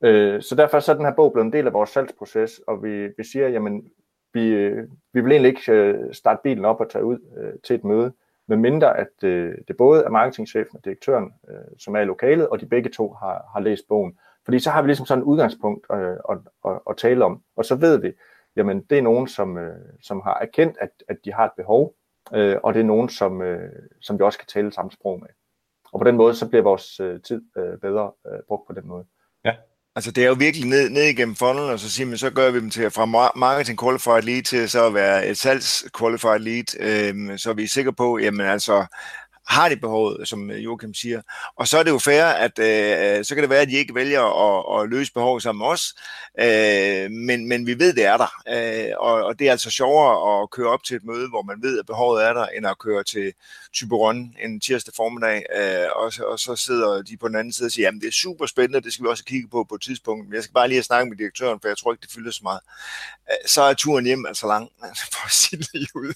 Øh, så derfor så er den her bog blevet en del af vores salgsproces, og vi, vi siger, jamen, vi, øh, vi vil egentlig ikke øh, starte bilen op og tage ud øh, til et møde medmindre at øh, det både er marketingchefen og direktøren, øh, som er i lokalet, og de begge to har, har læst bogen. Fordi så har vi ligesom sådan et udgangspunkt øh, at, at, at tale om, og så ved vi, jamen det er nogen, som, øh, som har erkendt, at, at de har et behov, øh, og det er nogen, som, øh, som vi også kan tale samme sprog med. Og på den måde, så bliver vores øh, tid øh, bedre øh, brugt på den måde. Ja, Altså det er jo virkelig ned, ned igennem funnelen, og så siger man, så gør vi dem til fra marketing qualified lead til så at være et salgs qualified lead, øhm, så vi er sikre på, jamen altså, har det behovet, som øh, Joachim siger. Og så er det jo fair, at øh, øh, så kan det være, at de ikke vælger at, at løse behovet sammen med os, øh, men, men vi ved, det er der. Øh, og, og det er altså sjovere at køre op til et møde, hvor man ved, at behovet er der, end at køre til Typeron en tirsdag formiddag, øh, og, og så sidder de på den anden side og siger, jamen det er super spændende, det skal vi også kigge på på et tidspunkt, men jeg skal bare lige have snakket med direktøren, for jeg tror ikke, det fylder så meget. Øh, så er turen hjem altså lang, <laughs> for at sige det ud.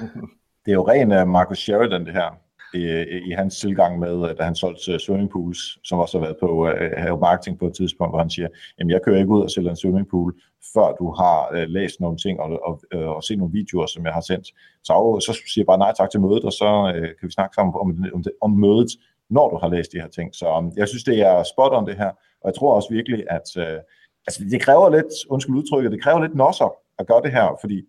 <laughs> Det er jo ren uh, Marcus Sheridan, det her. i, i hans tilgang med, øh, da han solgte øh, swimmingpools, som også har været på uh, marketing på et tidspunkt, hvor han siger, jamen jeg kører ikke ud og sælger en swimmingpool, før du har uh, læst nogle ting og, og, uh, og set nogle videoer, som jeg har sendt. Så, så siger jeg bare nej tak til mødet, og så uh, kan vi snakke sammen om, om, om mødet, når du har læst de her ting. Så um, jeg synes, det er spot on det her, og jeg tror også virkelig, at uh, altså, det kræver lidt, undskyld udtrykket, det kræver lidt nosser at gøre det her, fordi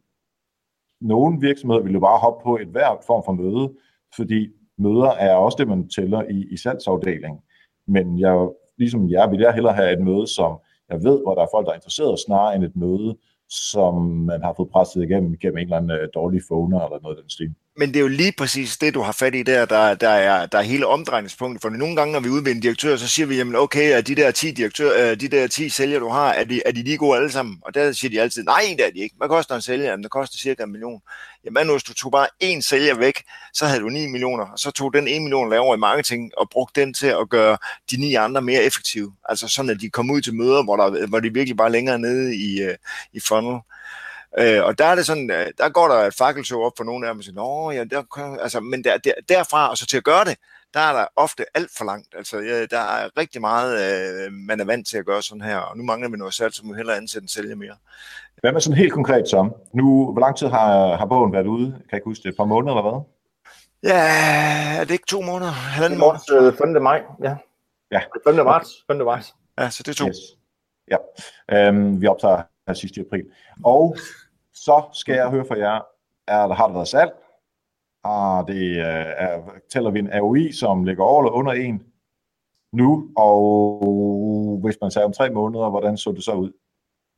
nogle virksomheder vil jo bare hoppe på et hver form for møde, fordi møder er også det, man tæller i, i salgsafdelingen. Men jeg, ligesom jeg vil jeg hellere have et møde, som jeg ved, hvor der er folk, der er interesseret, snarere end et møde, som man har fået presset igennem gennem en eller anden øh, dårlig phoner eller noget af den stil men det er jo lige præcis det, du har fat i der, der, der, er, der er hele omdrejningspunktet. For nogle gange, når vi er en direktør, så siger vi, jamen okay, at de der 10, direktør, øh, de der 10 sælgere, du har, er de, er de lige gode alle sammen? Og der siger de altid, nej, det er de ikke. Hvad koster en sælger? Jamen, det koster cirka en million. Jamen, hvis du tog bare én sælger væk, så havde du 9 millioner, og så tog den 1 million lavere i marketing og brugte den til at gøre de ni andre mere effektive. Altså sådan, at de kom ud til møder, hvor, der, hvor de virkelig bare længere nede i, øh, i funnel. Øh, og der er det sådan, øh, der går der et fakkelshow op for nogle af dem, og siger, Nå, ja, der, altså, men der, der, derfra og så til at gøre det, der er der ofte alt for langt. Altså, ja, der er rigtig meget, øh, man er vant til at gøre sådan her, og nu mangler vi noget salg, så må vi hellere ansætte en sælger mere. Hvad med sådan helt konkret så? Nu, hvor lang tid har, har bogen været ude? Kan jeg ikke huske det? Et par måneder eller hvad? Ja, er det ikke to måneder? Halvanden måned? 5. maj, ja. Ja. 5. marts. 5. marts. Ja, så det er to. Yes. Ja, øhm, vi optager her sidste april. Og så skal jeg høre fra jer, er, der har der været salg? Har det, er, tæller vi en AOI, som ligger over eller under en nu? Og hvis man sagde om tre måneder, hvordan så det så ud?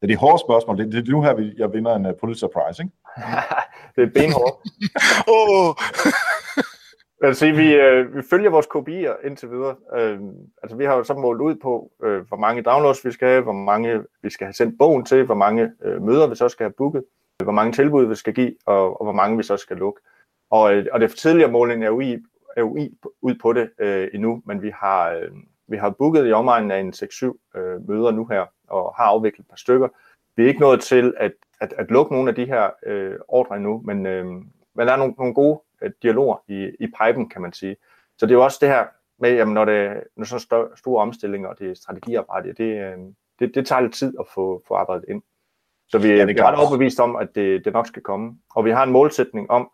Det er de hårde spørgsmål. Det, det er nu her, jeg vinder en uh, Pulitzer Prize, ikke? <laughs> det er benhårdt. <laughs> oh. <laughs> Sige, vi, øh, vi følger vores KPI'er indtil videre. Øh, altså, vi har jo så målt ud på, øh, hvor mange downloads vi skal have, hvor mange vi skal have sendt bogen til, hvor mange øh, møder vi så skal have booket hvor mange tilbud vi skal give, og, og hvor mange vi så skal lukke. Og, øh, og det for tidligere måling er UI, er UI ud på det øh, endnu, men vi har, øh, vi har booket i omegnen af en 6-7 øh, møder nu her, og har afviklet et par stykker. Vi er ikke nået til at, at, at lukke nogle af de her øh, ordre endnu, men, øh, men der er nogle, nogle gode øh, dialoger i, i pipen, kan man sige. Så det er jo også det her med, jamen, når det når sådan store, store omstillinger, og det er strategiarbejde, det, øh, det, det tager lidt tid at få, få arbejdet ind. Så vi, ja, vi er ret overbevist om, at det, det nok skal komme. Og vi har en målsætning om,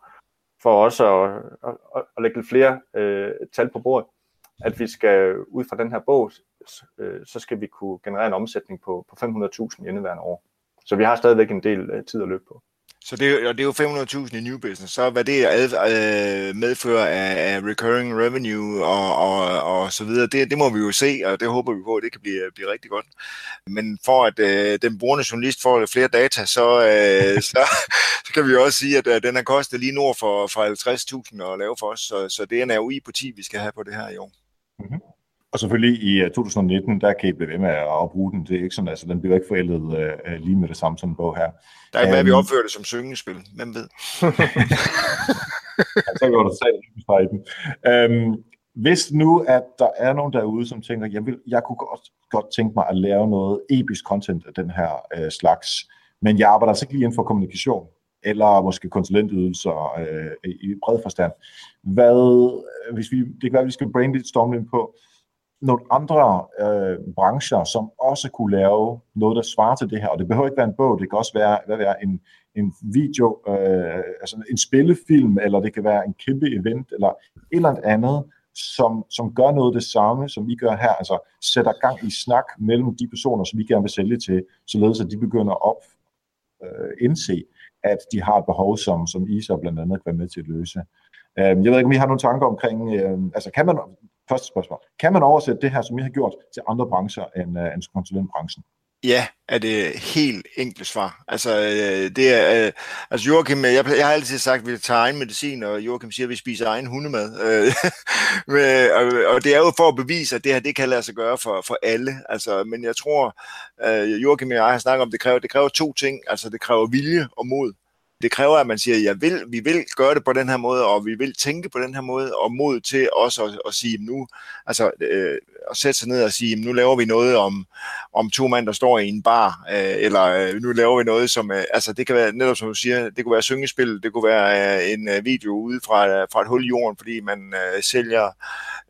for os at, at, at lægge lidt flere øh, tal på bordet, at vi skal ud fra den her bog, øh, så skal vi kunne generere en omsætning på, på 500.000 i indeværende år. Så vi har stadigvæk en del øh, tid at løbe på. Så det, og det er jo 500.000 i new business. Så hvad det ad, øh, medfører af, af recurring revenue og, og, og så videre, det, det må vi jo se, og det håber vi på, at det kan blive, blive rigtig godt. Men for at øh, den brugende journalist får flere data, så, øh, <laughs> så, så kan vi også sige, at øh, den har kostet lige nord for, for 50.000 at lave for os. Så, så det er en ROI på 10, vi skal have på det her i år. Mm-hmm. Og selvfølgelig i 2019, øh, der kan I blive ved med at bruge den. Det er ikke sådan, altså den bliver ikke forældet uh, lige med det samme som en bog her. Der er um, at vi opfører det som syngespil. Hvem ved? <laughs> så går der fra i den. Um, hvis nu, at der er nogen derude, som tænker, jeg, vil, jeg kunne godt, godt tænke mig at lave noget episk content af den her uh, slags, men jeg arbejder altså ikke lige inden for kommunikation, eller måske konsulentydelser uh, i bred forstand. Hvad, hvis vi, det kan være, at vi skal brainstorme ind på, nogle andre øh, brancher, som også kunne lave noget, der svarer til det her. Og det behøver ikke være en bog, det kan også være, hvad være en, en video, øh, altså en spillefilm, eller det kan være en kæmpe event, eller et eller andet, som, som gør noget det samme, som vi gør her, altså sætter gang i snak mellem de personer, som vi gerne vil sælge til, således at de begynder at op, øh, indse, at de har et behov, som, som ISA blandt andet kan være med til at løse. Øh, jeg ved ikke, om I har nogle tanker omkring, øh, altså kan man, Første spørgsmål. Kan man oversætte det her, som I har gjort, til andre brancher end, øh, end konsulentbranchen? Ja, er det helt enkelt svar. Altså, øh, det er, øh, altså Joachim, øh, jeg, jeg har altid sagt, at vi tager egen medicin, og Joachim siger, at vi spiser egen hundemad. Øh, <laughs> og, og det er jo for at bevise, at det her, det kan lade sig gøre for, for alle. Altså, men jeg tror, øh, Joachim og jeg har snakket om, det kræver, det kræver to ting. Altså, det kræver vilje og mod det kræver, at man siger, jeg vil, vi vil gøre det på den her måde, og vi vil tænke på den her måde, og mod til også at, at sige nu, altså øh, at sætte sig ned og sige, nu laver vi noget om, om to mænd, der står i en bar, øh, eller øh, nu laver vi noget, som, øh, altså det kan være, netop som du siger, det kunne være syngespil, det kunne være øh, en øh, video ude fra, øh, fra et hul i jorden, fordi man øh, sælger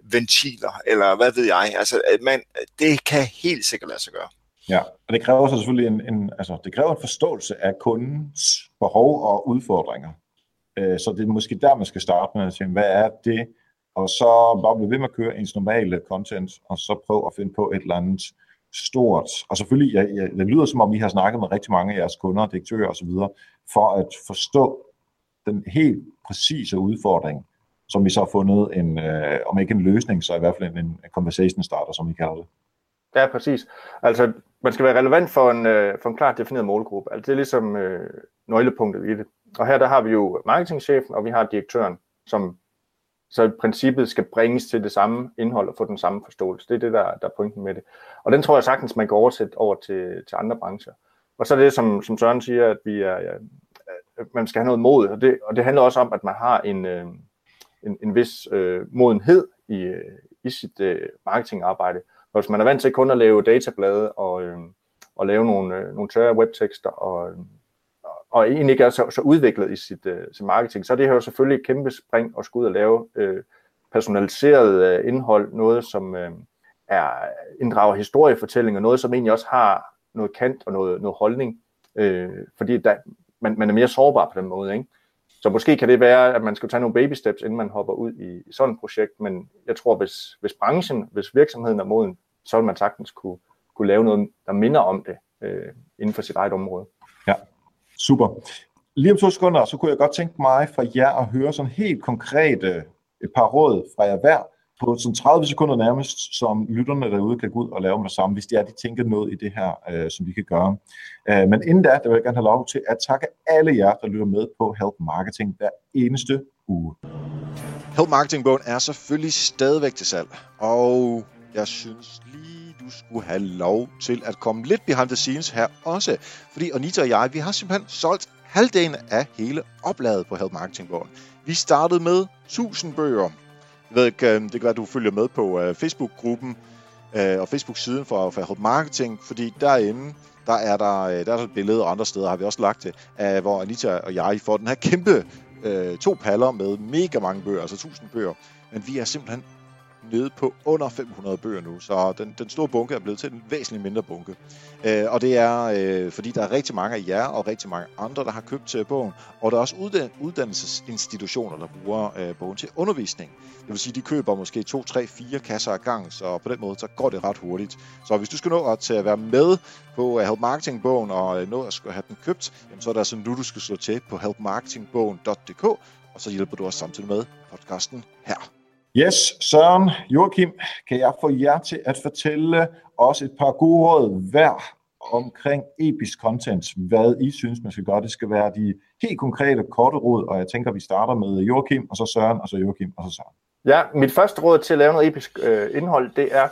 ventiler, eller hvad ved jeg, altså man, det kan helt sikkert lade sig gøre. Ja, og det kræver så selvfølgelig en, en, altså, det kræver en forståelse af kundens behov og udfordringer. Øh, så det er måske der, man skal starte med at tænke, hvad er det? Og så bare blive ved med at køre ens normale content, og så prøve at finde på et eller andet stort. Og selvfølgelig, jeg, jeg, det lyder som om, I har snakket med rigtig mange af jeres kunder, direktører osv., for at forstå den helt præcise udfordring, som vi så har fundet en, øh, om ikke en løsning, så i hvert fald en, en conversation starter, som vi kalder det. Ja, præcis. Altså, man skal være relevant for en, øh, for en klart defineret målgruppe. Altså, det er ligesom øh, nøglepunktet i det. Og her der har vi jo marketingchefen, og vi har direktøren, som så i princippet skal bringes til det samme indhold og få den samme forståelse. Det er det, der, der er pointen med det. Og den tror jeg sagtens, man kan oversætte over til, til andre brancher. Og så er det, som, som Søren siger, at vi er, ja, man skal have noget mod, og det, og det handler også om, at man har en, øh, en, en vis øh, modenhed i, øh, i sit øh, marketingarbejde. Og hvis man er vant til kun at lave datablade og, øh, og lave nogle, øh, nogle tørre webtekster og, øh, og egentlig ikke er så, så udviklet i sit, øh, sit marketing, så er det her jo selvfølgelig et kæmpe spring at skulle ud og lave øh, personaliseret øh, indhold, noget som øh, er inddrager historiefortællinger, noget som egentlig også har noget kant og noget, noget holdning, øh, fordi der, man, man er mere sårbar på den måde, ikke? Så måske kan det være, at man skal tage nogle baby steps, inden man hopper ud i, i sådan et projekt, men jeg tror, hvis, hvis branchen, hvis virksomheden er moden, så vil man sagtens kunne, kunne lave noget, der minder om det øh, inden for sit eget område. Ja, super. Lige om to sekunder, så kunne jeg godt tænke mig fra jer at høre sådan helt konkrete øh, et par råd fra jer hver, på sådan 30 sekunder nærmest, som lytterne derude kan gå ud og lave med det samme, hvis det er, de tænker noget i det her, øh, som vi kan gøre. Øh, men inden da, der vil jeg gerne have lov til at takke alle jer, der lytter med på Help Marketing hver eneste uge. Help Marketing-bogen er selvfølgelig stadigvæk til salg, og jeg synes lige, du skulle have lov til at komme lidt behind the scenes her også. Fordi Anita og jeg, vi har simpelthen solgt halvdelen af hele opladet på Help Marketing-bogen. Vi startede med 1000 bøger, jeg ved ikke, øhm, det kan være, at du følger med på øh, Facebook-gruppen øh, og Facebook-siden for, Fairhope Marketing, fordi derinde, der er der, øh, der er der et billede, og andre steder har vi også lagt det, af, hvor Anita og jeg får den her kæmpe øh, to paller med mega mange bøger, altså 1000 bøger. Men vi er simpelthen nede på under 500 bøger nu, så den, den store bunke er blevet til en væsentlig mindre bunke. Øh, og det er, øh, fordi der er rigtig mange af jer og rigtig mange andre, der har købt til bogen, og der er også uddan- uddannelsesinstitutioner, der bruger øh, bogen til undervisning. Det vil sige, de køber måske 2, 3, 4 kasser ad gang, så på den måde så går det ret hurtigt. Så hvis du skal nå at være med på øh, Help Marketing-bogen og øh, nå at have den købt, jamen, så er det altså nu, du skal slå til på helpmarketingbogen.dk, og så hjælper du os samtidig med podcasten her. Yes, Søren, Joachim, kan jeg få jer til at fortælle os et par gode råd hver omkring episk content, hvad I synes, man skal gøre. Det skal være de helt konkrete, korte råd, og jeg tænker, vi starter med Joachim, og så Søren, og så Joachim, og så Søren. Ja, mit første råd til at lave noget episk øh, indhold, det er,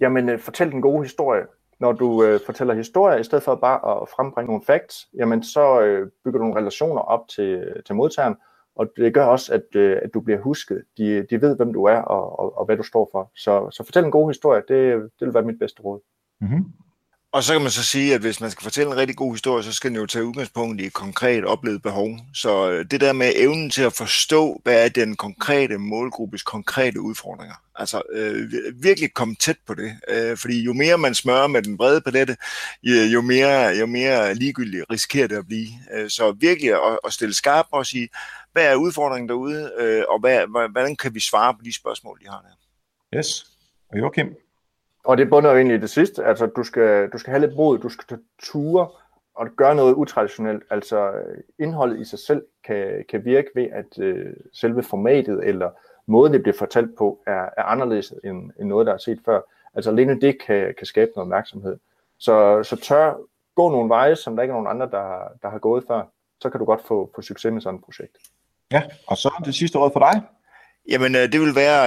jamen, øh, fortæl den gode historie. Når du øh, fortæller historier, i stedet for bare at frembringe nogle facts, jamen, så øh, bygger du nogle relationer op til, øh, til modtageren, og det gør også, at, øh, at du bliver husket. De, de ved, hvem du er og, og, og hvad du står for. Så, så fortæl en god historie, det, det vil være mit bedste råd. Mm-hmm. Og så kan man så sige, at hvis man skal fortælle en rigtig god historie, så skal den jo tage udgangspunkt i et konkret oplevet behov. Så øh, det der med evnen til at forstå, hvad er den konkrete målgruppes konkrete udfordringer. Altså øh, virkelig komme tæt på det. Øh, fordi jo mere man smører med den brede palette, jo mere, jo mere ligegyldigt risikerer det at blive. Øh, så virkelig at, at stille skarp og sige, hvad er udfordringen derude, øh, og hvad, hvordan kan vi svare på de spørgsmål, de har der? Yes. Og Joachim? Og det bunder jo egentlig i det sidste. Altså, du skal, du skal have lidt mod, du skal tage ture og gøre noget utraditionelt. Altså, indholdet i sig selv kan, kan virke ved, at øh, selve formatet eller måden, det bliver fortalt på, er, er anderledes end, end noget, der er set før. Altså, alene det kan, kan skabe noget opmærksomhed. Så, så tør gå nogle veje, som der ikke er nogen andre, der, der har gået før. Så kan du godt få, få succes med sådan et projekt. Ja, og så det sidste råd for dig. Jamen, øh, det vil være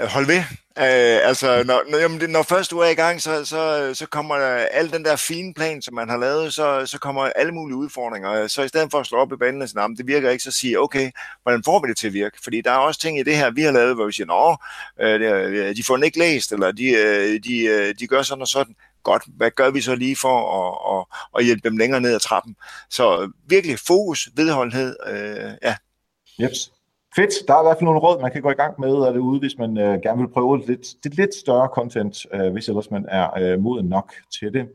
øh, hold ved. Øh, altså, når, når, jamen, når først du er i gang, så, så, så kommer al den der fine plan, som man har lavet, så, så kommer alle mulige udfordringer. Så i stedet for at slå op i banen og sige, det virker ikke, så sige, okay, hvordan får vi det til at virke? Fordi der er også ting i det her, vi har lavet, hvor vi siger, nå, øh, de får den ikke læst, eller de, øh, de, øh, de gør sådan og sådan godt, hvad gør vi så lige for at, at, at hjælpe dem længere ned ad trappen? Så virkelig fokus, vedholdenhed, øh, ja. Jeps. Fedt. Der er i hvert fald nogle råd, man kan gå i gang med det ude, hvis man øh, gerne vil prøve lidt, det lidt større content, øh, hvis ellers man er øh, moden nok til det.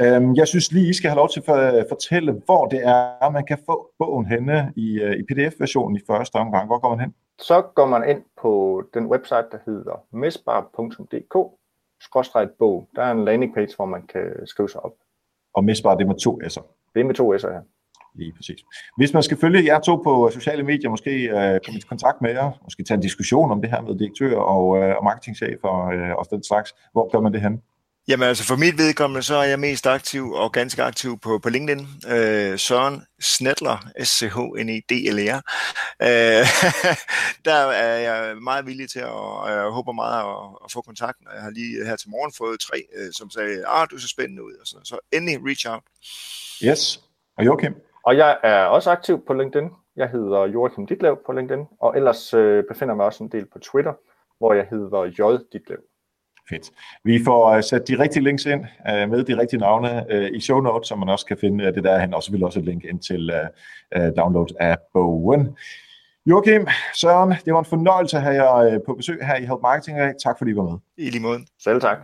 Øhm, jeg synes lige, I skal have lov til at fortælle, hvor det er, man kan få bogen henne i, øh, i pdf-versionen i første omgang. Hvor går man hen? Så går man ind på den website, der hedder mesbar.dk bog. Der er en landing page, hvor man kan skrive sig op. Og mesbar, det er med to s'er? Det er med to s'er, ja. Lige præcis. Hvis man skal følge jer to på sociale medier, måske øh, komme i kontakt med jer, måske tage en diskussion om det her med direktør og, øh, og marketingchef og, øh, og den slags, hvor gør man det hen? Jamen altså for mit vedkommende, så er jeg mest aktiv og ganske aktiv på, på LinkedIn. Øh, Søren Snedler, S-C-H-N-E-D-L-R. Øh, <laughs> der er jeg meget villig til, og jeg håber meget at, at få kontakt. Jeg har lige her til morgen fået tre, øh, som sagde, ah, du ser spændende ud. Og så, så endelig reach out. Yes. Og Joachim? Og jeg er også aktiv på LinkedIn. Jeg hedder Joachim Ditlev på LinkedIn, og ellers øh, befinder mig også en del på Twitter, hvor jeg hedder J. Ditlev. Fedt. Vi får uh, sat de rigtige links ind uh, med de rigtige navne uh, i show notes, så man også kan finde uh, det derhen, og så vil også et link ind til uh, uh, download af bogen. Joachim, Søren, det var en fornøjelse at have jer på besøg her i Help Marketing. Tak fordi I var med. I lige måde. Selv tak.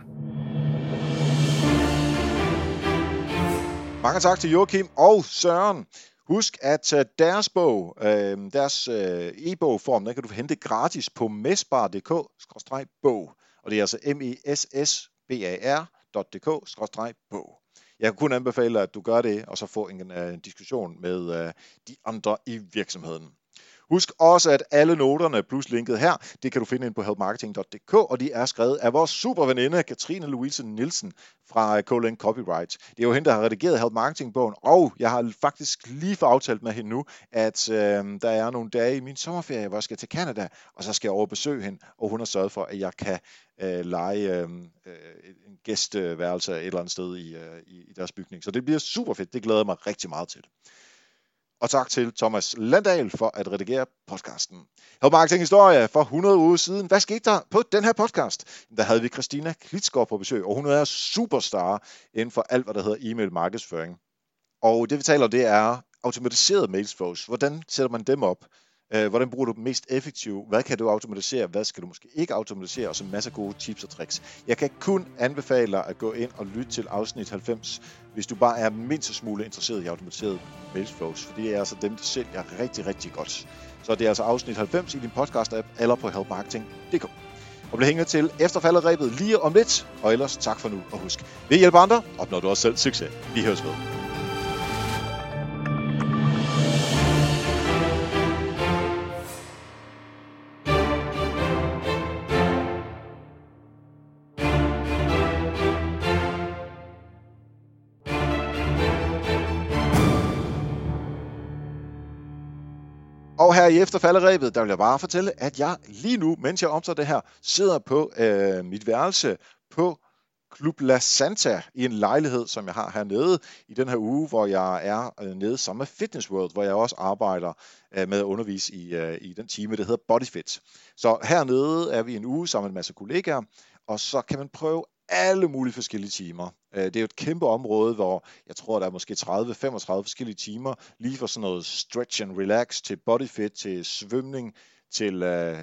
Mange tak til Joachim og Søren. Husk, at deres bog, øh, deres øh, e-bogform, den kan du hente gratis på mesbar.dk-bog. Og det er altså m e s s b a r bog Jeg kan kun anbefale, at du gør det, og så få en, en diskussion med de andre i virksomheden. Husk også, at alle noterne plus linket her, det kan du finde ind på helpmarketing.dk, og de er skrevet af vores super veninde, Katrine Louise Nielsen fra øh, Colin Copyright. Det er jo hende, der har redigeret Help Marketing-bogen, og jeg har faktisk lige fået aftalt med hende nu, at øh, der er nogle dage i min sommerferie, hvor jeg skal til Canada, og så skal jeg over besøge hende, og hun har sørget for, at jeg kan øh, lege øh, øh, en gæstværelse et eller andet sted i, øh, i deres bygning. Så det bliver super fedt. Det glæder jeg mig rigtig meget til. Og tak til Thomas Landahl for at redigere podcasten. Help Marketing Historie for 100 uger siden. Hvad skete der på den her podcast? Der havde vi Christina Klitsgaard på besøg, og hun er superstar inden for alt, hvad der hedder e-mail markedsføring. Og det vi taler om, det er automatiseret mailsflows. Hvordan sætter man dem op? Øh, hvordan bruger du dem mest effektivt? Hvad kan du automatisere? Hvad skal du måske ikke automatisere? Og så masser af gode tips og tricks. Jeg kan kun anbefale dig at gå ind og lytte til afsnit 90, hvis du bare er mindst smule interesseret i automatiseret mailflows. For det er altså dem, der sælger rigtig, rigtig godt. Så det er altså afsnit 90 i din podcast-app eller på helpmarketing.dk. Og bliv hængende til efterfaldet rebet lige om lidt. Og ellers tak for nu, og husk, ved hjælp andre opnår du også selv succes. Vi høres ved. Her i efterfalderæbet, der vil jeg bare fortælle, at jeg lige nu, mens jeg optager det her, sidder på øh, mit værelse på Club La Santa i en lejlighed, som jeg har hernede i den her uge, hvor jeg er øh, nede sammen med Fitness World, hvor jeg også arbejder øh, med at undervise i, øh, i den time, der hedder BodyFit. Så hernede er vi en uge sammen med en masse kollegaer, og så kan man prøve alle mulige forskellige timer. Øh, det er jo et kæmpe område, hvor jeg tror, der er måske 30-35 forskellige timer, lige fra sådan noget stretch and relax til bodyfit, til svømning, til øh,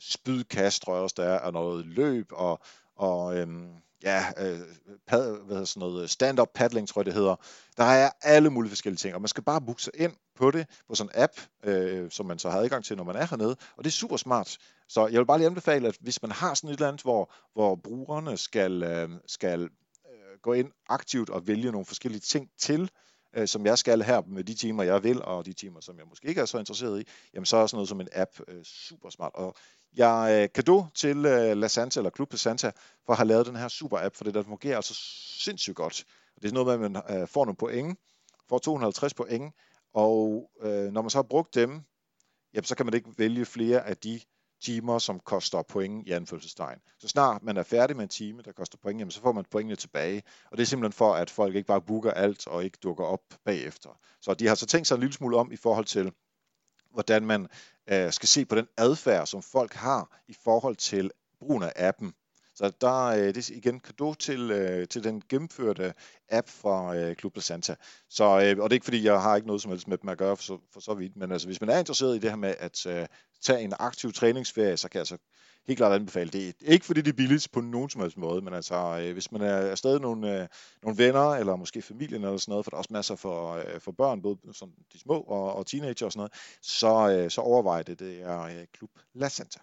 spydkast, tror jeg også, der er, og noget løb, og, og øhm, ja, øh, pad, hvad hedder sådan noget, stand-up paddling, tror jeg det hedder. Der er alle mulige forskellige ting, og man skal bare booke sig ind på det, på sådan en app, øh, som man så har adgang til, når man er hernede, og det er super smart. Så jeg vil bare lige anbefale, at hvis man har sådan et eller andet, hvor, hvor brugerne skal, øh, skal gå ind aktivt og vælge nogle forskellige ting til, øh, som jeg skal her med de timer, jeg vil, og de timer, som jeg måske ikke er så interesseret i, jamen så er sådan noget som en app øh, super smart. Og jeg øh, kado til øh, La Santa, eller Club La Santa, for at have lavet den her super app, for det der fungerer altså sindssygt godt. Det er noget med, at man øh, får nogle point, får 250 point, og øh, når man så har brugt dem, jamen, så kan man ikke vælge flere af de timer, som koster point i anførselstegn. Så snart man er færdig med en time, der koster point, jamen, så får man pointene tilbage. Og det er simpelthen for, at folk ikke bare booker alt og ikke dukker op bagefter. Så de har så tænkt sig en lille smule om i forhold til, hvordan man øh, skal se på den adfærd, som folk har i forhold til brugen af appen. Så der øh, det er igen kado til, øh, til den gennemførte app fra øh, Club Santa. Så, øh, og det er ikke fordi, jeg har ikke noget som helst med dem at gøre for så, for så vidt, men altså, hvis man er interesseret i det her med at øh, tage en aktiv træningsferie, så kan jeg altså helt klart anbefale det. Ikke fordi det er billigt på nogen som helst måde, men altså, øh, hvis man er stadig nogle, øh, nogle venner, eller måske familien eller sådan noget, for der er også masser for, øh, for børn, både som de små og, og teenager og sådan noget, så, øh, så overvej det. Det er øh, Klub La Santa.